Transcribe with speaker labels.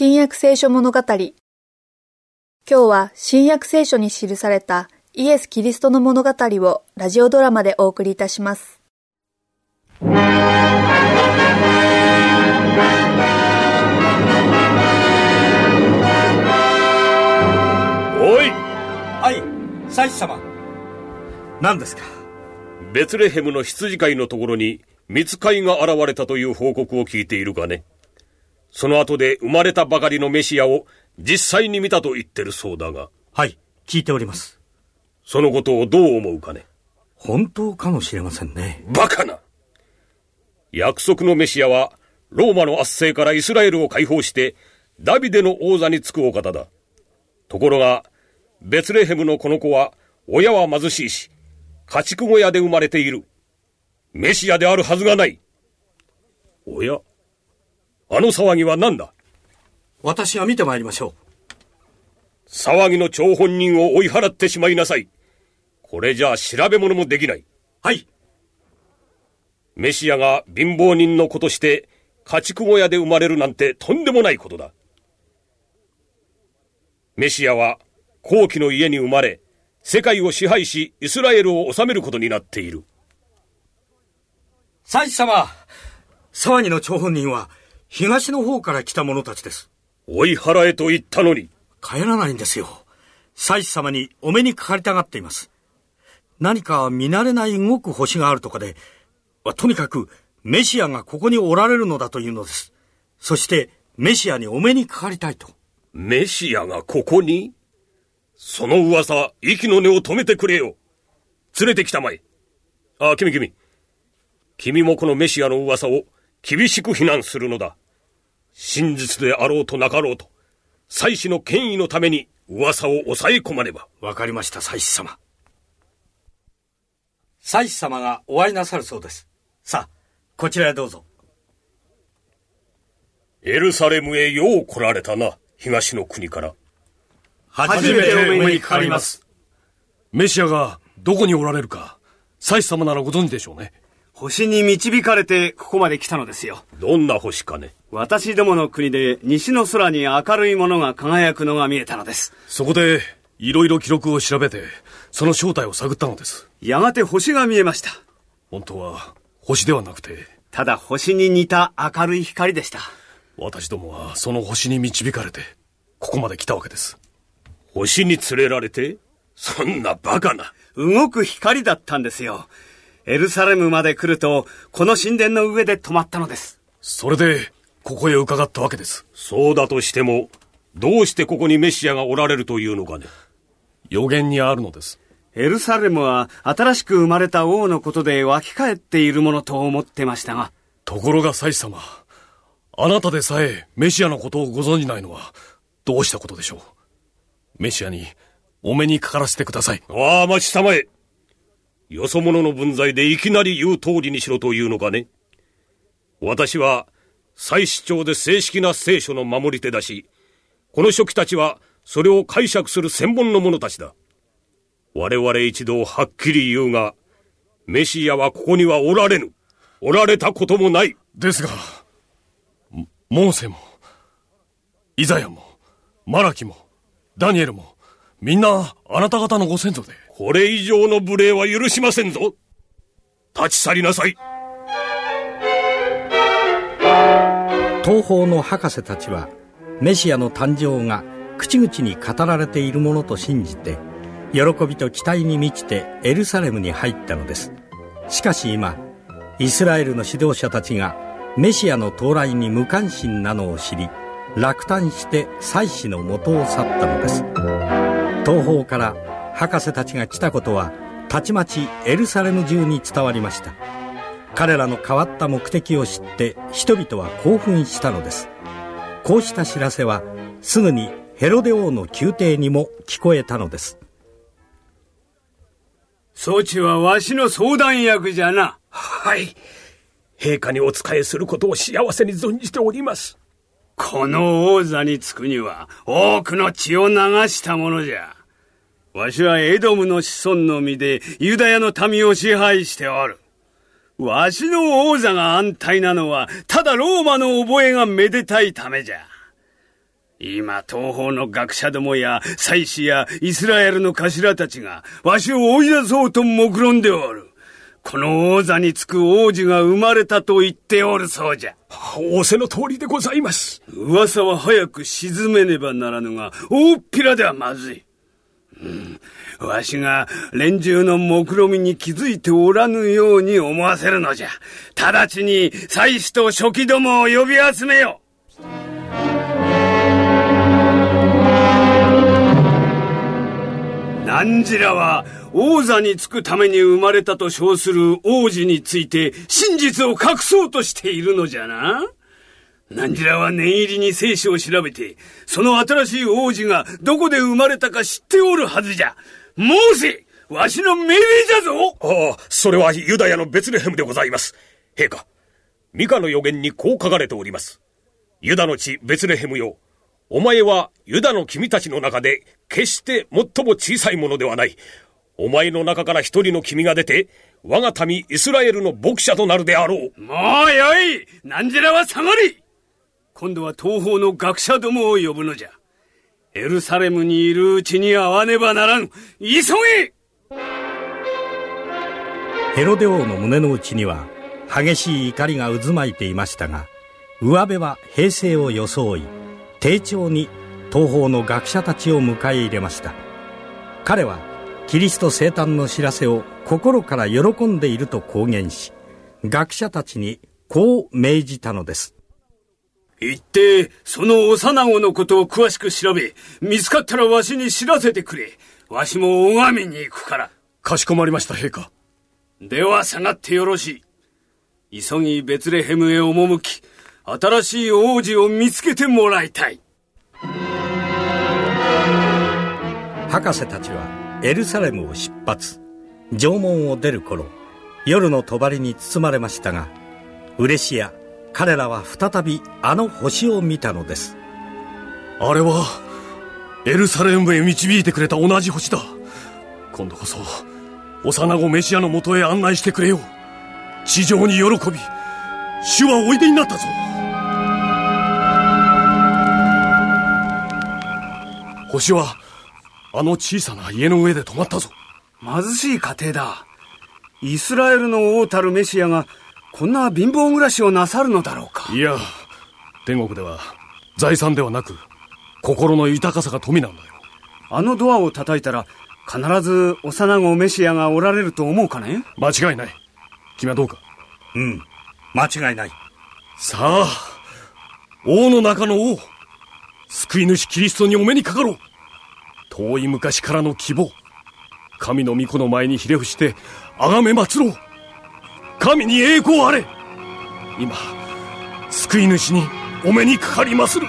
Speaker 1: 新約聖書物語。今日は新約聖書に記されたイエス・キリストの物語をラジオドラマでお送りいたします。おい。
Speaker 2: はい。祭司様。何ですか？
Speaker 3: ベツレヘムの羊飼いのところに見つかいが現れたという報告を聞いているかねその後で生まれたばかりのメシアを実際に見たと言ってるそうだが。
Speaker 2: はい、聞いております。
Speaker 3: そのことをどう思うかね。
Speaker 2: 本当かもしれませんね。
Speaker 3: バカな約束のメシアは、ローマの圧政からイスラエルを解放して、ダビデの王座につくお方だ。ところが、ベツレヘムのこの子は、親は貧しいし、家畜小屋で生まれている。メシアであるはずがない。おやあの騒ぎは何だ？
Speaker 2: 私が見て参りましょう。
Speaker 3: 騒ぎの張本人を追い払ってしまいなさい。これじゃあ調べ物もできない。
Speaker 2: はい。
Speaker 3: メシアが貧乏人の子として家畜小屋で生まれるなんてとんでもないことだ。メシアは後期の家に生まれ、世界を支配し、イスラエルを治めることになっている。
Speaker 2: 祭司様騒ぎの張本人は東の方から来た者たちです。
Speaker 3: 追い払えと言ったのに。
Speaker 2: 帰らないんですよ。祭司様にお目にかかりたがっています。何か見慣れない動く星があるとかで、とにかくメシアがここにおられるのだというのです。そしてメシアにお目にかかりたいと。
Speaker 3: メシアがここに？その噂、息の根を止めてくれよ。連れてきたまえ。あ、君君。君もこのメシアの噂を厳しく非難するのだ。真実であろうとなかろうと、祭司の権威のために噂を抑え込まねば。
Speaker 2: わかりました、祭司様。祭司様がお会いなさるそうです。さあ、こちらへどうぞ。
Speaker 3: エルサレムへよう来られたな、東の国から。
Speaker 4: 初めてお目にかかります。メシアがどこにおられるか、祭司様ならご存知でしょうね。
Speaker 5: 星に導かれてここまで来たのですよ。
Speaker 3: どんな星かね
Speaker 5: 私どもの国で西の空に明るいものが輝くのが見えたのです。
Speaker 4: そこで、いろいろ記録を調べて、その正体を探ったのです。
Speaker 5: やがて星が見えました。
Speaker 4: 本当は、星ではなくて。
Speaker 5: ただ星に似た明るい光でした。
Speaker 4: 私どもはその星に導かれて、ここまで来たわけです。
Speaker 3: 星に連れられてそんなバカな。
Speaker 5: 動く光だったんですよ。エルサレムまで来ると、この神殿の上で止まったのです。
Speaker 4: それで、ここへ伺ったわけです。
Speaker 3: そうだとしても、どうしてここにメシアがおられるというのかね。
Speaker 4: 予言にあるのです。
Speaker 5: エルサレムは新しく生まれた王のことで湧き返っているものと思ってましたが。
Speaker 4: ところが祭司様、あなたでさえメシアのことをご存じないのはどうしたことでしょう？メシアにお目にかからせてください。
Speaker 3: ああ、待ちたまえ。よそ者の分際でいきなり言う通りにしろというのかね。私は、再司長で正式な聖書の守り手だし、この書記たちはそれを解釈する専門の者たちだ。我々一同はっきり言うが、メシアはここにはおられぬ。おられたこともない。
Speaker 4: ですが、モーセも、イザヤも、マラキも、ダニエルも、みんなあなた方のご先祖で。
Speaker 3: これ以上の無礼は許しませんぞ。立ち去りなさい。
Speaker 6: 東方の博士たちは、メシアの誕生が口々に語られているものと信じて、喜びと期待に満ちてエルサレムに入ったのです。しかし今、イスラエルの指導者たちがメシアの到来に無関心なのを知り、落胆して祭司の元を去ったのです。東方から博士たちが来たことはたちまちエルサレム中に伝わりました。彼らの変わった目的を知って人々は興奮したのです。こうした知らせはすぐにヘロデ王の宮廷にも聞こえたのです。
Speaker 5: そちはわしの相談役じゃな。
Speaker 3: はい。陛下にお仕えすることを幸せに存じております。
Speaker 5: この王座につくには多くの血を流したものじゃわしはエドムの子孫の身でユダヤの民を支配しておる。わしの王座が安泰なのは、ただローマの覚えがめでたいためじゃ。今、東方の学者どもや、祭司やイスラエルの頭たちが、わしを追い出そうと目論んでおる。この王座につく王子が生まれたと言っておるそうじゃ。
Speaker 3: 仰せの通りでございます。
Speaker 5: 噂は早く沈めねばならぬが、大っぴらではまずい。うん、わしが連中の目論みに気づいておらぬように思わせるのじゃ。直ちに祭司と初期どもを呼び集めよ。何時らは王座につくために生まれたと称する王子について真実を隠そうとしているのじゃな。何時らは念入りに聖書を調べて、その新しい王子がどこで生まれたか知っておるはずじゃ。申せわしの命令じゃぞ
Speaker 3: ああ、それはユダヤのベツレヘムでございます。陛下、ミカの予言にこう書かれております。ユダの地ベツレヘムよ。お前はユダの君たちの中で決して最も小さいものではない。お前の中から一人の君が出て、我が民イスラエルの牧者となるであろう。
Speaker 5: もうよい何じらは下がり今度は東方の学者どもを呼ぶのじゃ。エルサレムにいるうちに会わねばならぬ。急げ
Speaker 6: ヘロデ王の胸の内には激しい怒りが渦巻いていましたが、上辺は平静を装い、丁重に東方の学者たちを迎え入れました彼はキリスト生誕の知らせを心から喜んでいると公言し学者たちにこう命じたのです
Speaker 5: 行って、その幼子のことを詳しく調べ、見つかったらわしに知らせてくれ。わしも拝みに行くから。
Speaker 4: かしこまりました、陛下。
Speaker 5: では下がってよろしい。急ぎベツレヘムへ赴き、新しい王子を見つけてもらいたい。
Speaker 6: 博士たちはエルサレムを出発城門を出る頃夜の帳に包まれましたが嬉しや彼らは再びあの星を見たのです
Speaker 4: あれはエルサレムへ導いてくれた同じ星だ今度こそ幼子メシアのもとへ案内してくれよ地上に喜び主はおいでになったぞ星はあの小さな家の上で止まったぞ。
Speaker 5: 貧しい家庭だ。イスラエルの王たるメシアが、こんな貧乏暮らしをなさるのだろうか。
Speaker 4: いや、天国では、財産ではなく、心の豊かさが富なんだよ。
Speaker 5: あのドアを叩いたら、必ず幼子メシアがおられると思うかね？
Speaker 4: 間違いない。君はどうか？
Speaker 6: うん、間違いない。
Speaker 4: さあ、王の中の王、救い主キリストにお目にかかろう。遠い昔からの希望神の御子の前にひれ伏して崇め祭ろう神に栄光あれ。今救い主にお目にかかりまする。